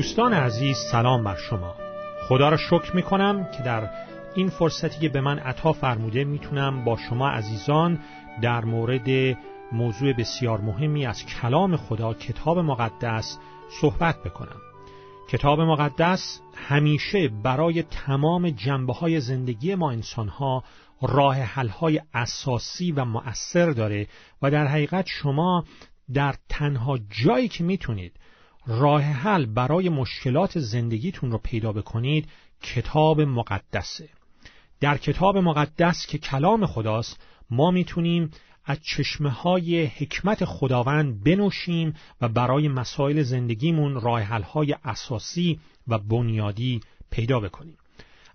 دوستان عزیز سلام بر شما. خدا را شکر می کنم که در این فرصتی که به من عطا فرموده می‌تونم با شما عزیزان در مورد موضوع بسیار مهمی از کلام خدا کتاب مقدس صحبت بکنم. کتاب مقدس همیشه برای تمام جنبه های زندگی ما انسان ها راه حل های اساسی و مؤثر داره و در حقیقت شما در تنها جایی که می‌تونید راه حل برای مشکلات زندگیتون رو پیدا بکنید کتاب مقدسه. در کتاب مقدس که کلام خداست ما می‌تونیم از چشمه های حکمت خداوند بنوشیم و برای مسائل زندگیمون راه حل های اساسی و بنیادی پیدا بکنیم.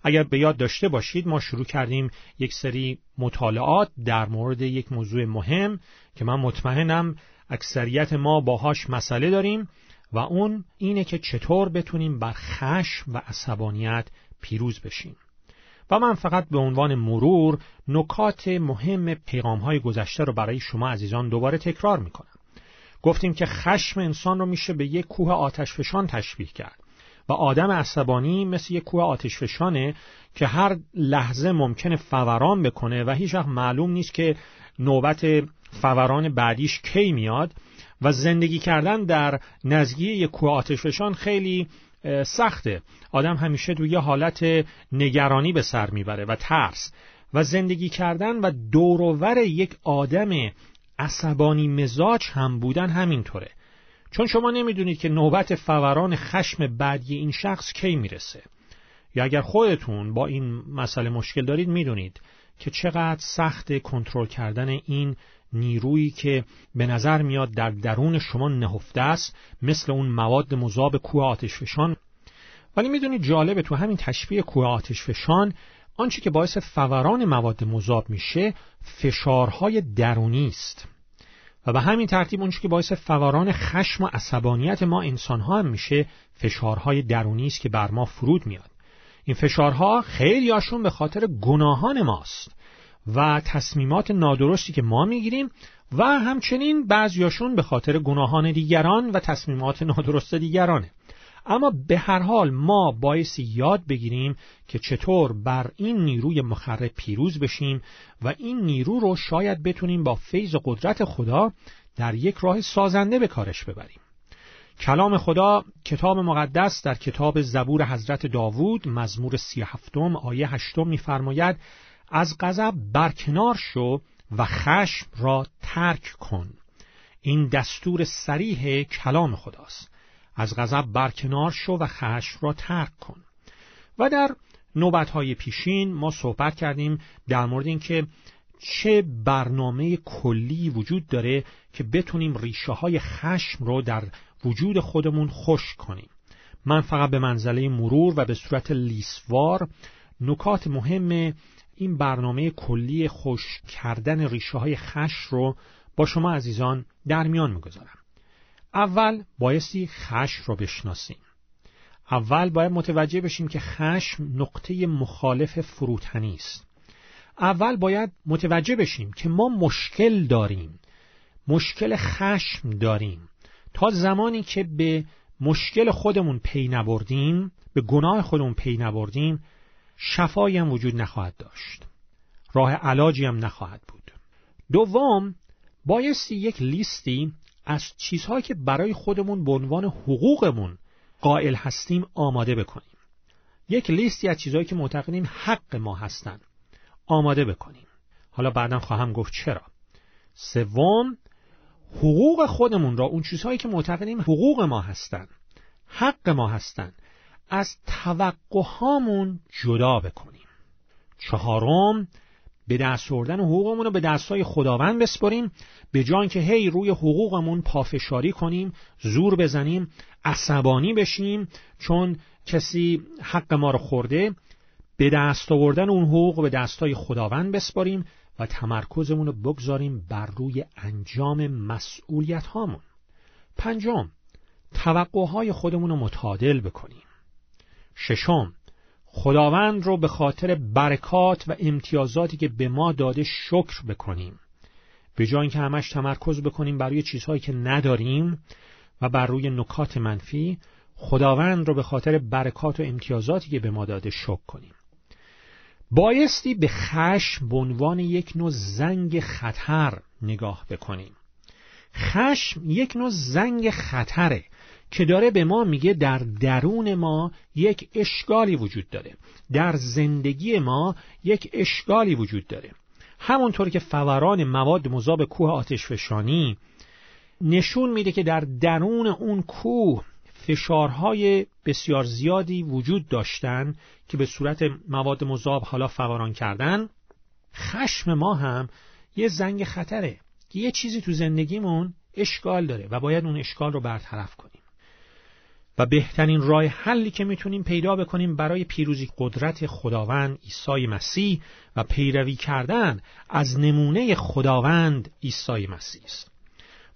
اگر به یاد داشته باشید ما شروع کردیم یک سری مطالعات در مورد یک موضوع مهم که من مطمئنم اکثریت ما باهاش مسئله داریم. و اون اینه که چطور بتونیم بر خشم و عصبانیت پیروز بشیم. و من فقط به عنوان مرور نکات مهم پیغام های گذشته رو برای شما عزیزان دوباره تکرار می‌کنم. گفتیم که خشم انسان رو میشه به یک کوه آتشفشان تشبیه کرد و آدم عصبانی مثل یک کوه آتشفشانه که هر لحظه ممکنه فوران بکنه و هیچ معلوم نیست که نوبت فوران بعدیش کی میاد. و زندگی کردن در نزدیکی یک کوه آتشفشان خیلی سخته. آدم همیشه یه حالت نگرانی به سر می‌بره و ترس. و زندگی کردن و دورور یک آدم عصبانی مزاج هم بودن همینطوره. چون شما نمی‌دونید که نوبت فوران خشم بعدی این شخص کی می‌رسه. یا اگر خودتون با این مسئله مشکل دارید می‌دونید که چقدر سخت کنترل کردن این نیرویی که به نظر میاد در درون شما نهفته است مثل اون مواد مذاب کوه آتشفشان. ولی می‌دونید جالبه تو همین تشبیه کوه آتشفشان آنچه که باعث فوران مواد مذاب میشه فشارهای درونی است. و به همین ترتیب اونچه که باعث فوران خشم و عصبانیت ما انسانها هم میشه فشارهای درونی است که بر ما فرود میاد. این فشارها خیلی هاشون به خاطر گناهان ماست. و تصمیمات نادرستی که ما می‌گیریم و همچنین بعضیاشون به خاطر گناهان دیگران و تصمیمات نادرست دیگرانه. اما به هر حال ما بایستی یاد بگیریم که چطور بر این نیروی مخرب پیروز بشیم و این نیرو رو شاید بتونیم با فیض و قدرت خدا در یک راه سازنده به کارش ببریم. کلام خدا کتاب مقدس در کتاب زبور حضرت داوود مزمور سی هفتم آیه هشتم میفرماید از غضب برکنار شو و خشم را ترک کن. این دستور سریح کلام خداست. از غضب برکنار شو و خشم را ترک کن. و در نوبتهای پیشین ما صحبت کردیم در مورد اینکه چه برنامه کلی وجود داره که بتونیم ریشه های خشم رو در وجود خودمون خوش کنیم. من فقط به منزله مرور و به صورت لیسوار نکات مهم این برنامه کلی خوش کردن ریشه های خش رو با شما عزیزان در میان می‌گذارم. اول بایستی خش رو بشناسیم. اول باید متوجه بشیم که خشم نقطه مخالف فروتنی است. اول باید متوجه بشیم که ما مشکل داریم. مشکل خشم داریم. تا زمانی که به مشکل خودمون پی نبردیم، به گناه خودمون پی نبردیم، شفایی هم وجود نخواهد داشت. راه علاجی هم نخواهد بود. دوم بایستی یک لیستی از چیزهایی که برای خودمون به عنوان حقوقمون قائل هستیم آماده بکنیم. یک لیستی از چیزهایی که معتقدیم حق ما هستند آماده بکنیم. حالا بعدا خواهم گفت چرا. سوم حقوق خودمون را اون چیزهایی که معتقدیم حقوق ما هستند حق ما هستند از توقعهامون جدا بکنیم. چهارم به دست آوردن حقوقمون رو به دستای خداوند بسپریم به جای که هی روی حقوقمون پافشاری کنیم زور بزنیم عصبانی بشیم چون کسی حق ما رو خورده به دست آوردن اون حقوق به دستای خداوند بسپاریم و تمرکزمون رو بگذاریم بر روی انجام مسئولیت هامون پنجم توقعهای خودمون رو متعادل بکنیم. ششم. خداوند رو به خاطر برکات و امتیازاتی که به ما داده شکر بکنیم. به جای اینکه همش تمرکز بکنیم بر روی چیزهایی که نداریم و بر روی نکات منفی خداوند رو به خاطر برکات و امتیازاتی که به ما داده شکر کنیم. بایستی به خشم به عنوان یک نوع زنگ خطر نگاه بکنیم. خشم یک نوع زنگ خطره. که داره به ما میگه در درون ما یک اشکالی وجود داره. در زندگی ما یک اشکالی وجود داره. همونطور که فوران مواد مذاب کوه آتش فشانی نشون میده که در درون اون کوه فشارهای بسیار زیادی وجود داشتن که به صورت مواد مذاب حالا فوران کردن خشم ما هم یه زنگ خطره که یه چیزی تو زندگیمون اشکال داره و باید اون اشکال رو برطرف کنیم. و بهترین راه حلی که می‌تونیم پیدا بکنیم برای پیروزی قدرت خداوند عیسی مسیح و پیروی کردن از نمونه خداوند عیسی مسیح است.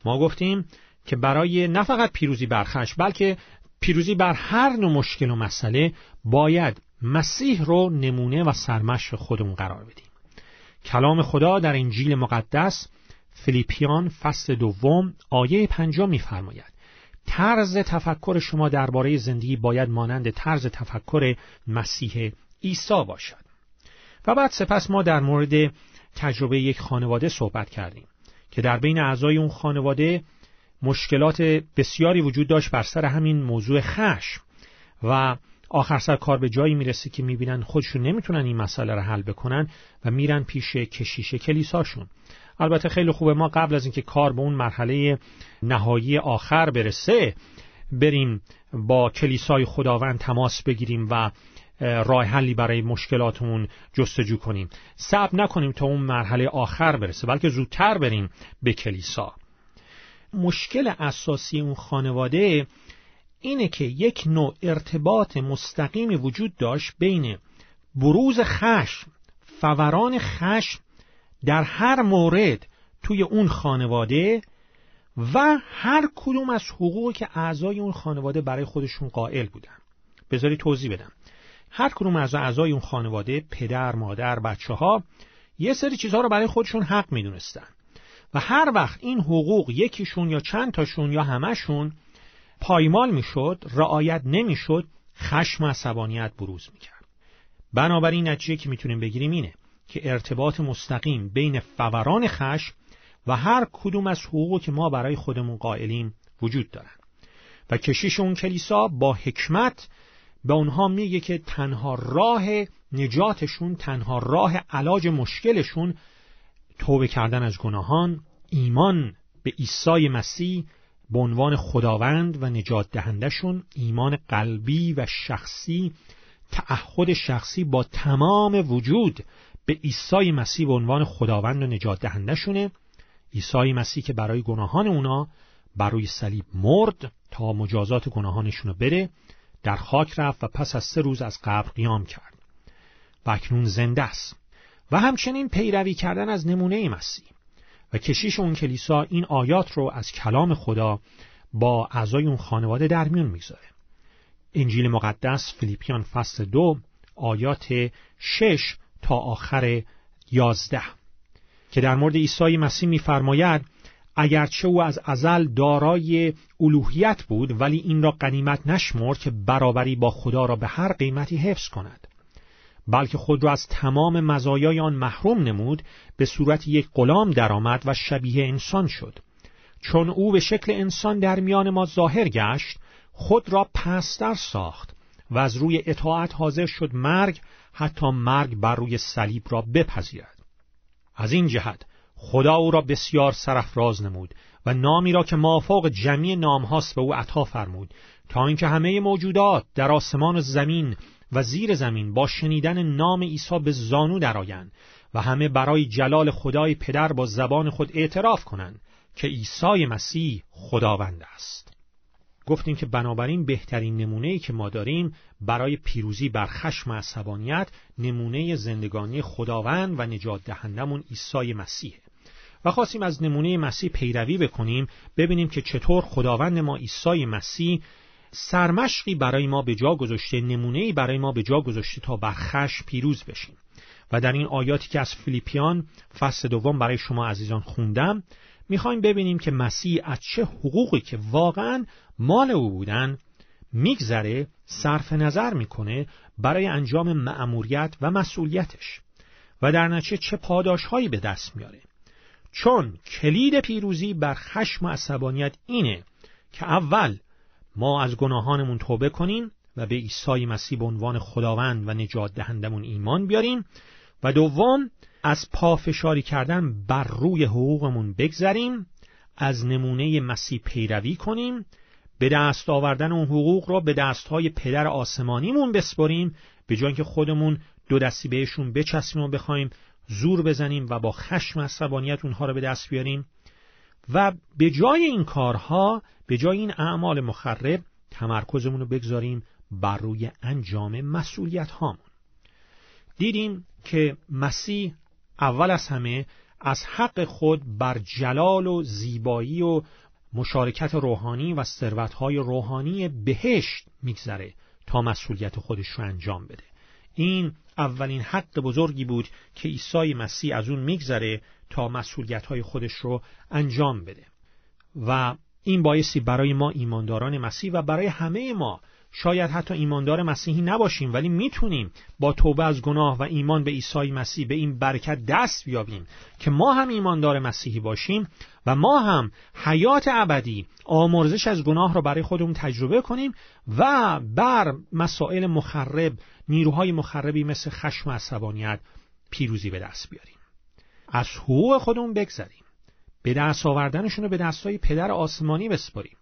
ما گفتیم که برای نه فقط پیروزی بر خش بلکه پیروزی بر هر نوع مشکل و مسئله باید مسیح رو نمونه و سرمشق خودمون قرار بدیم. کلام خدا در انجیل مقدس فیلیپیان فصل دوم آیه پنجم میفرماید طرز تفکر شما درباره زندگی باید مانند طرز تفکر مسیح عیسی باشد. و بعد سپس ما در مورد تجربه یک خانواده صحبت کردیم که در بین اعضای اون خانواده مشکلات بسیاری وجود داشت بر سر همین موضوع خشم. و آخر سر کار به جایی می‌رسه که می‌بینن خودشون نمی‌تونن این مسئله رو حل بکنن و میرن پیش کشیش کلیساشون. البته خیلی خوبه ما قبل از اینکه کار به اون مرحله نهایی آخر برسه بریم با کلیسای خداوند تماس بگیریم و راه حلی برای مشکلاتمون جستجو کنیم. صبر نکنیم تا اون مرحله آخر برسه بلکه زودتر بریم به کلیسا. مشکل اساسی اون خانواده اینه که یک نوع ارتباط مستقیمی وجود داشت بین بروز خشم فوران خشم در هر مورد توی اون خانواده و هر کدوم از حقوقی که اعضای اون خانواده برای خودشون قائل بودن. بذاری توضیح بدم. هر کدوم از اعضای اون خانواده پدر، مادر، بچه ها یه سری چیزها رو برای خودشون حق می‌دونستن. و هر وقت این حقوق یکیشون یا چند تاشون یا همشون پایمال می‌شد رعایت نمی‌شد خشم و عصبانیت بروز می‌کرد. بنابراین نتیجه که می‌تونیم بگیریم اینه. که ارتباط مستقیم بین فوران خشم و هر کدوم از حقوقی که ما برای خودمون قائلیم وجود دارن. و کشیش اون کلیسا با حکمت به اونها میگه که تنها راه نجاتشون تنها راه علاج مشکلشون توبه کردن از گناهان ایمان به عیسی مسیح به عنوان خداوند و نجات دهندشون ایمان قلبی و شخصی تعهد شخصی با تمام وجود به عیسی مسیح به عنوان خداوند و نجات دهندشونه عیسی مسیح که برای گناهان اونا بر روی صلیب مرد تا مجازات گناهانشون رو بره در خاک رفت و پس از سه روز از قبر قیام کرد. و اکنون زنده است. و همچنین پیروی کردن از نمونه مسیح. و کشیش اون کلیسا این آیات رو از کلام خدا با اعضای اون خانواده در میون می‌گذاره. انجیل مقدس فیلیپیان فصل دو آیات شش تا آخر یازده. که در مورد عیسی مسیح میفرماید اگرچه او از ازل دارای الوهیت بود ولی این را قنیمت نشمرد که برابری با خدا را به هر قیمتی حفظ کند. بلکه خود را از تمام مزایای آن محروم نمود به صورت یک غلام درآمد و شبیه انسان شد. چون او به شکل انسان در میان ما ظاهر گشت خود را پستر ساخت و از روی اطاعت حاضر شد مرگ حتی مرگ بر روی صلیب را بپذیرد. از این جهت خدا او را بسیار سرفراز نمود و نامی را که مافوق جمعی نامهاست به او عطا فرمود تا اینکه همه موجودات در آسمان و زمین و زیر زمین با شنیدن نام عیسی به زانو درآیند و همه برای جلال خدای پدر با زبان خود اعتراف کنند که عیسی مسیح خداوند است. گفتیم که بنابراین بهترین نمونه‌ای که ما داریم برای پیروزی بر خشم عصبانیت نمونه زندگانی خداوند و نجات دهندمون عیسی مسیحه و خواستیم از نمونه مسیح پیروی بکنیم ببینیم که چطور خداوند ما عیسی مسیح سرمشقی برای ما به جا گذاشته نمونه‌ای برای ما به جا گذاشته تا بر خشم پیروز بشیم. و در این آیاتی که از فیلیپیان فصل دوم برای شما عزیزان خوندم می‌خوایم ببینیم که مسیح از چه حقوقی که واقعا مال او بودن میگذره صرف نظر می‌کنه برای انجام مأموریت و مسئولیتش. و در نتیجه چه پاداشهایی به دست میاره چون کلید پیروزی بر خشم و عصبانیت اینه که اول ما از گناهانمون توبه کنیم و به عیسی مسیح به عنوان خداوند و نجات دهندمون ایمان بیاریم. و دوم از پافشاری کردن بر روی حقوقمون بگذریم از نمونه مسیح پیروی کنیم به دست آوردن اون حقوق را به دستهای پدر آسمانیمون بسپریم به جای که خودمون دو دستی بهشون بچسبیم و بخوایم زور بزنیم و با خشم عصبانیت اونها رو به دست بیاریم. و به جای این کارها به جای این اعمال مخرب تمرکزمون رو بگذاریم بر روی انجام مسئولیت هامون دیدیم که مسیح اول از همه از حق خود بر جلال و زیبایی و مشارکت روحانی و ثروتهای روحانی بهشت میگذره تا مسئولیت خودش رو انجام بده. این اولین حق بزرگی بود که عیسی مسیح از اون میگذره تا مسئولیتهای خودش رو انجام بده. و این بایستی برای ما ایمانداران مسیح و برای همه ما شاید حتی ایماندار مسیحی نباشیم ولی می‌تونیم با توبه از گناه و ایمان به عیسی مسیح به این برکت دست بیابیم که ما هم ایماندار مسیحی باشیم و ما هم حیات ابدی آمرزش از گناه را برای خودمون تجربه کنیم و بر مسائل مخرب نیروهای مخربی مثل خشم و عصبانیت پیروزی به دست بیاریم. از حقوق خودمون بگذریم. به دست آوردنشون رو به دستای پدر آسمانی بسپاریم.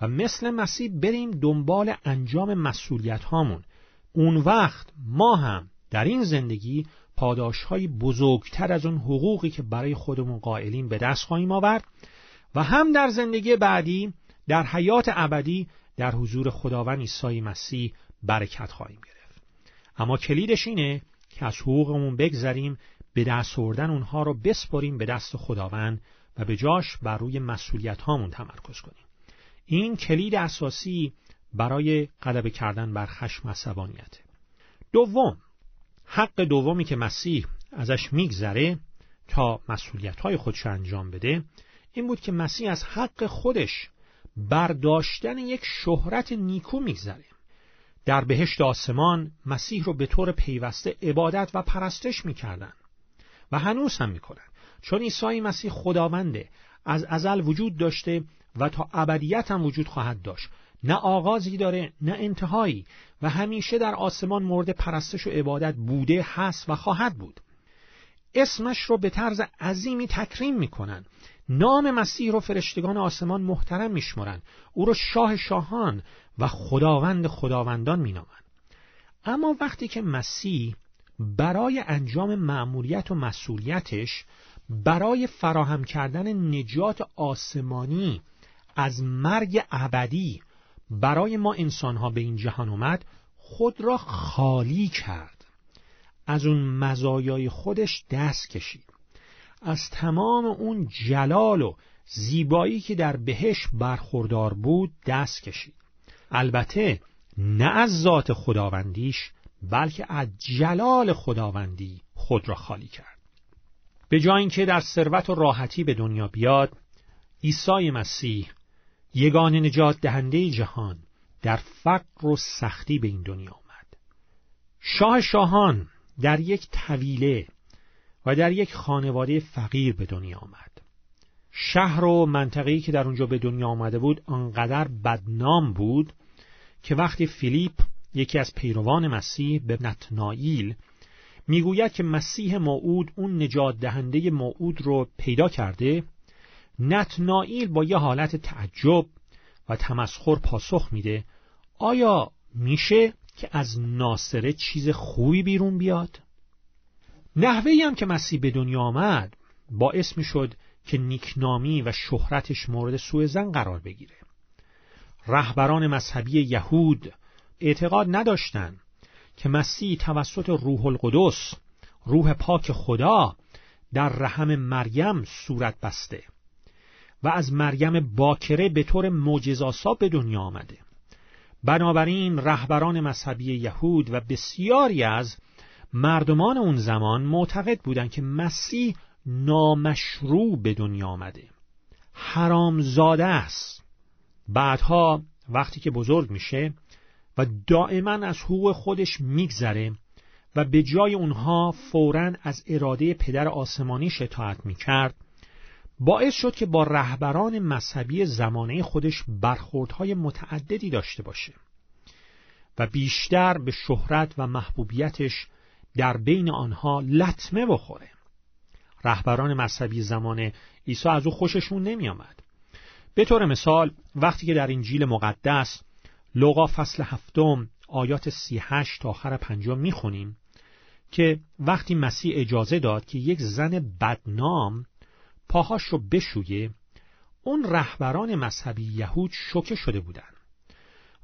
و مثل مسیح بریم دنبال انجام مسئولیت هامون. اون وقت ما هم در این زندگی پاداش های بزرگتر از اون حقوقی که برای خودمون قائلیم به دست خواهیم آورد و هم در زندگی بعدی در حیات ابدی در حضور خداوند عیسی مسیح برکت خواهیم گرفت. اما کلیدش اینه که از حقوقمون بگذریم به دست آوردن اونها رو بسپریم به دست خداوند و به جاش بر روی مسئولیت هامون تمرکز کنیم. این کلید اساسی برای غلبه کردن بر خشم عصبانیت. دوم حق دومی که مسیح ازش میگذره تا مسئولیت های خودش انجام بده این بود که مسیح از حق خودش برداشتن یک شهرت نیکو میگذره. در بهشت آسمان مسیح رو به طور پیوسته عبادت و پرستش می‌کردن و هنوز هم می‌کنن. چون عیسی مسیح خداونده از ازل وجود داشته و تا ابدیت هم وجود خواهد داشت. نه آغازی داره نه انتهایی. و همیشه در آسمان مورد پرستش و عبادت بوده هست و خواهد بود. اسمش رو به طرز عظیمی تکریم می‌کنن. نام مسیح رو فرشتگان آسمان محترم میشمرن او رو شاه شاهان و خداوند خداوندان مینامن. اما وقتی که مسیح برای انجام مأموریت و مسئولیتش برای فراهم کردن نجات آسمانی از مرگ ابدی برای ما انسانها به این جهان اومد خود را خالی کرد. از اون مزایای خودش دست کشید. از تمام اون جلال و زیبایی که در بهش برخوردار بود دست کشید. البته نه از ذات خداوندیش بلکه از جلال خداوندی خود را خالی کرد. به جای اینکه در ثروت و راحتی به دنیا بیاد عیسی مسیح یگان نجات دهنده جهان در فقر و سختی به این دنیا آمد. شاه شاهان در یک طویله و در یک خانواده فقیر به دنیا آمد. شهر و منطقه‌ای که در اونجا به دنیا آمده بود آنقدر بدنام بود که وقتی فیلیپ یکی از پیروان مسیح به نتنائیل می‌گوید که مسیح موعود اون نجات دهنده موعود رو پیدا کرده نتنائیل با یه حالت تعجب و تمسخر پاسخ میده آیا میشه که از ناصره چیز خوبی بیرون بیاد؟ نحوهی هم که مسیح به دنیا آمد باعث می‌شد که نیکنامی و شهرتش مورد سوء زن قرار بگیره رهبران مذهبی یهود اعتقاد نداشتند که مسیح توسط روح القدس روح پاک خدا در رحم مریم صورت بسته و از مریم باکره به طور معجزاسا به دنیا آمده. بنابراین رهبران مذهبی یهود و بسیاری از مردمان اون زمان معتقد بودند که مسیح نامشروع به دنیا آمده. حرامزاده است. بعدها وقتی که بزرگ میشه و دائما از حقوق خودش میگذره و به جای اونها فورا از اراده پدر آسمانی شتاعت می‌کرد باعث شد که با رهبران مذهبی زمانه خودش برخوردهای متعددی داشته باشه و بیشتر به شهرت و محبوبیتش در بین آنها لطمه بخوره رهبران مذهبی زمان عیسی از او خوششون نمی آمد. به طور مثال وقتی که در انجیل مقدس لوقا فصل هفتم آیات سی هشت تا آخر پنجم می‌خونیم که وقتی مسیح اجازه داد که یک زن بدنام پاهاش رو بشویه اون رهبران مذهبی یهود شوکه شده بودند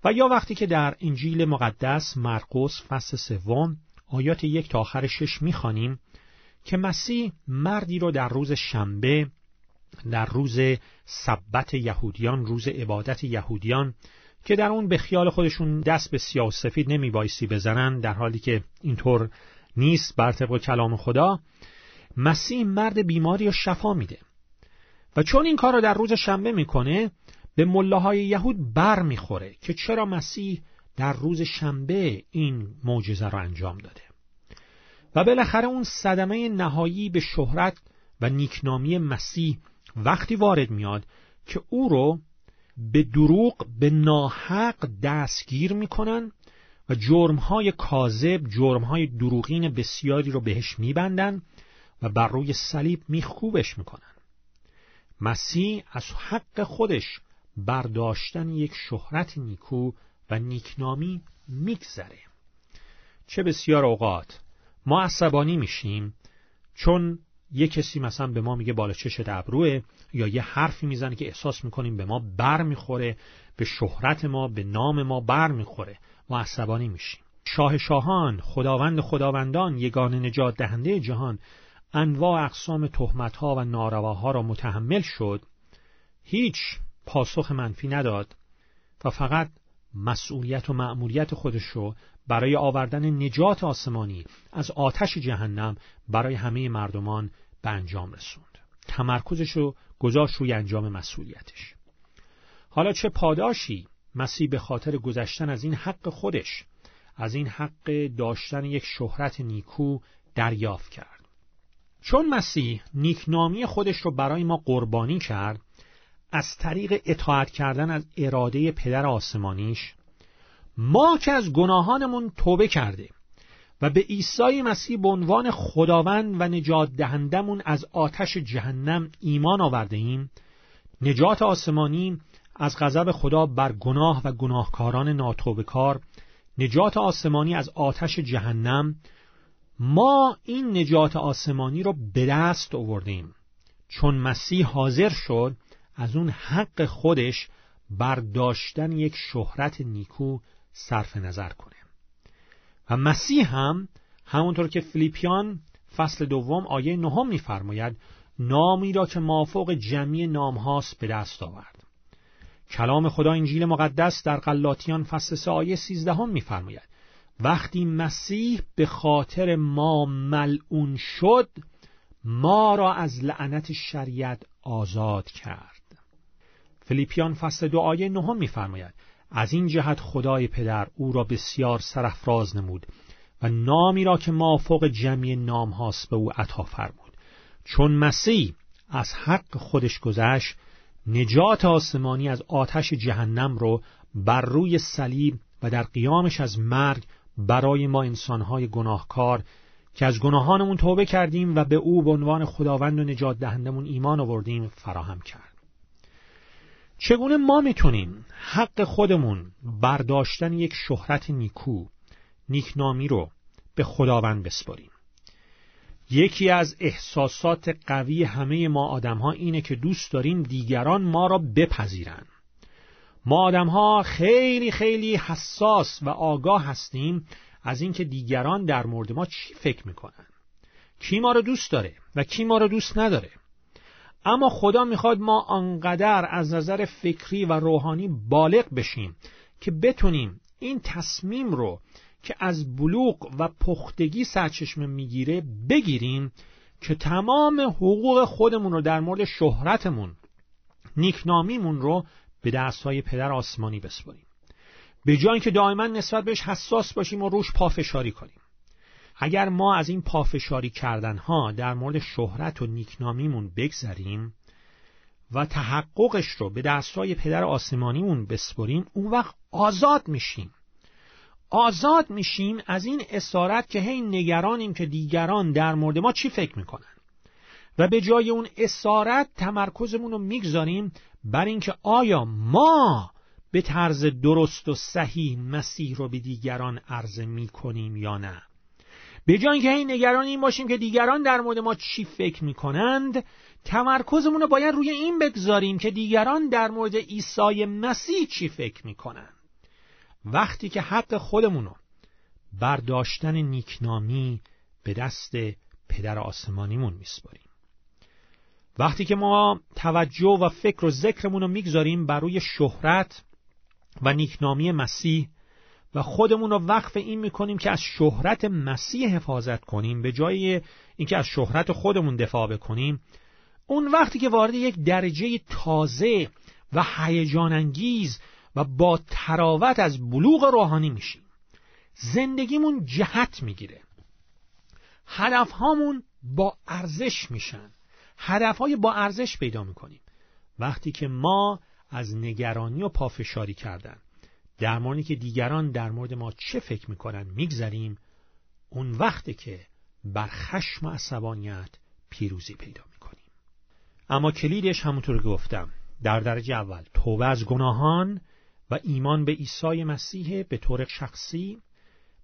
و یا وقتی که در انجیل مقدس مرقس فصل سوم آیات یک تا آخر شش می‌خوانیم که مسیح مردی رو در روز شنبه در روز سبت یهودیان روز عبادت یهودیان که در اون به خیال خودشون دست به سیاه و سفید نمی بایستی بزنن در حالی که اینطور نیست بر طبق کلام خدا مسیح مرد بیماری رو شفا میده. و چون این کار رو در روز شنبه می‌کنه به ملاهای یهود بر می‌خوره که چرا مسیح در روز شنبه این معجزه رو انجام داده. و بالاخره اون صدمه نهایی به شهرت و نیکنامی مسیح وقتی وارد میاد که او رو به دروغ به ناحق دستگیر می‌کنن و جرمهای کاذب جرمهای دروغین بسیاری رو بهش میبندن و بر روی صلیب میخکوبش می‌کنن. مسیح از حق خودش برداشتن یک شهرت نیکو و نیکنامی میگذره. چه بسیار اوقات ما عصبانی میشیم چون یه کسی مثلا به ما میگه بالا چشت ابروه یا یه حرفی می‌زنه که احساس می‌کنیم به ما بر می‌خوره به شهرت ما به نام ما بر می‌خوره. ما عصبانی میشیم. شاه شاهان خداوند خداوندان یگان نجات دهنده جهان انواع اقسام تهمت ها و نارواها را متحمل شد هیچ پاسخ منفی نداد و فقط مسئولیت و مأموریت خودش رو برای آوردن نجات آسمانی از آتش جهنم برای همه مردمان به انجام رسوند. تمرکزش رو گذاشت روی انجام مسئولیتش. حالا چه پاداشی مسیح به خاطر گذشتن از این حق خودش از این حق داشتن یک شهرت نیکو دریافت کرد؟ چون مسیح نیکنامی خودش رو برای ما قربانی کرد از طریق اطاعت کردن از اراده پدر آسمانیش ما که از گناهانمون توبه کرده و به عیسی مسیح به عنوان خداوند و نجات دهندمون از آتش جهنم ایمان آورده ایم نجات آسمانی از غضب خدا بر گناه و گناهکاران ناتوبه کار نجات آسمانی از آتش جهنم ما این نجات آسمانی رو به دست آوردیم. چون مسیح حاضر شد از اون حق خودش برداشتن یک شهرت نیکو صرف نظر کنه. و مسیح هم همونطور که فیلیپیان فصل دوم آیه نهم میفرماید نامی را که مافوق جمعی نام هاست به دست آورد. کلام خدا انجیل مقدس در غلاطیان فصل سه آیه سیزدهم میفرماید. وقتی مسیح به خاطر ما ملعون شد ما را از لعنت شریعت آزاد کرد. فیلیپیان فصل دو آیه نهم میفرماید از این جهت خدای پدر او را بسیار سرفراز نمود و نامی را که مافوق جمعی نام هاست به او عطا فرمود. چون مسیح از حق خودش گذشت نجات آسمانی از آتش جهنم رو بر روی صلیب و در قیامش از مرگ برای ما انسانهای گناهکار که از گناهانمون توبه کردیم و به او به عنوان خداوند و نجات دهندمون ایمان آوردیم فراهم کرد. چگونه ما می‌تونیم حق خودمون برداشتن یک شهرت نیکو نیکنامی رو به خداوند بسپاریم؟ یکی از احساسات قوی همه ما آدم ها اینه که دوست داریم دیگران ما را بپذیرن ما آدم ها خیلی خیلی حساس و آگاه هستیم از اینکه دیگران در مورد ما چی فکر می‌کنن. کی ما رو دوست داره و کی ما رو دوست نداره. اما خدا می‌خواد ما آنقدر از نظر فکری و روحانی بالغ بشیم که بتونیم این تصمیم رو که از بلوغ و پختگی سرچشمه می‌گیره بگیریم که تمام حقوق خودمون رو در مورد شهرتمون نیکنامیمون رو به دستهای پدر آسمانی بسپاریم. به جای که دائما نسبت بهش حساس باشیم و روش پافشاری کنیم. اگر ما از این پافشاری کردن ها در مورد شهرت و نیکنامیمون بگذریم و تحققش رو به دستای پدر آسمانیمون بسپریم اون وقت آزاد میشیم. آزاد میشیم از این اسارت که هی نگرانیم که دیگران در مورد ما چی فکر می‌کنن. و به جای اون اسارت تمرکزمون رو می‌گذاریم بر اینکه آیا ما به طرز درست و صحیح مسیح رو به دیگران عرضه می‌کنیم یا نه؟ به جای که این نگران این باشیم که دیگران در مورد ما چی فکر می‌کنند تمرکزمون رو باید روی این بگذاریم که دیگران در مورد عیسی مسیح چی فکر می‌کنند. وقتی که حق خودمون رو برداشتن نیکنامی به دست پدر آسمانیمون میسپاریم. وقتی که ما توجه و فکر و ذکرمون رو می‌گذاریم بر روی شهرت و نیکنامی مسیح و خودمون رو وقف این می‌کنیم که از شهرت مسیح حفاظت کنیم به جای اینکه از شهرت خودمون دفاع بکنیم اون وقتی که وارد یک درجه تازه و هیجان انگیز و با تراوت از بلوغ روحانی میشیم زندگیمون جهت می‌گیره. هدفهامون با ارزش میشن. هدفهای با ارزش پیدا می‌کنیم. وقتی که ما از نگرانی و پافشاری کردن در موردی که دیگران در مورد ما چه فکر می‌کنن میگذریم اون وقتی که بر خشم و عصبانیت پیروزی پیدا می‌کنیم. اما کلیدش همونطور که گفتم در درجه اول توبه از گناهان و ایمان به عیسی مسیح به طور شخصی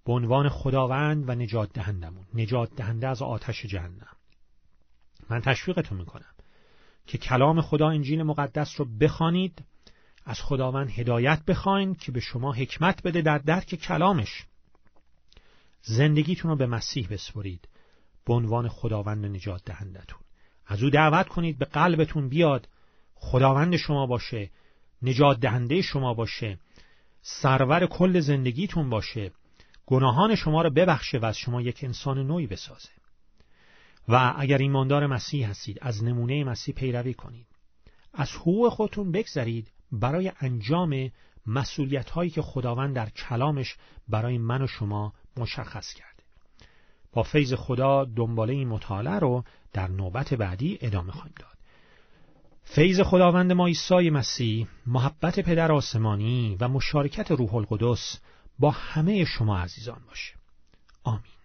به عنوان خداوند و نجات دهندمون. نجات دهنده از آتش جهنم. من تشویقتون می‌کنم که کلام خدا انجیل مقدس رو بخوانید از خداوند هدایت بخواین که به شما حکمت بده در درک کلامش. زندگیتون رو به مسیح بسپرید به عنوان خداوند نجات دهندتون از او دعوت کنید به قلبتون بیاد خداوند شما باشه نجات دهنده شما باشه سرور کل زندگیتون باشه گناهان شما رو ببخشه و از شما یک انسان نوعی بسازه. و اگر ایماندار مسیح هستید از نمونه مسیح پیروی کنید. از حقوق خودتون بگذرید برای انجام مسئولیت هایی که خداوند در کلامش برای من و شما مشخص کرده. با فیض خدا دنباله این مطالعه رو در نوبت بعدی ادامه خواهیم داد. فیض خداوند ما عیسی مسیح محبت پدر آسمانی و مشارکت روح القدس با همه شما عزیزان باشه. آمین.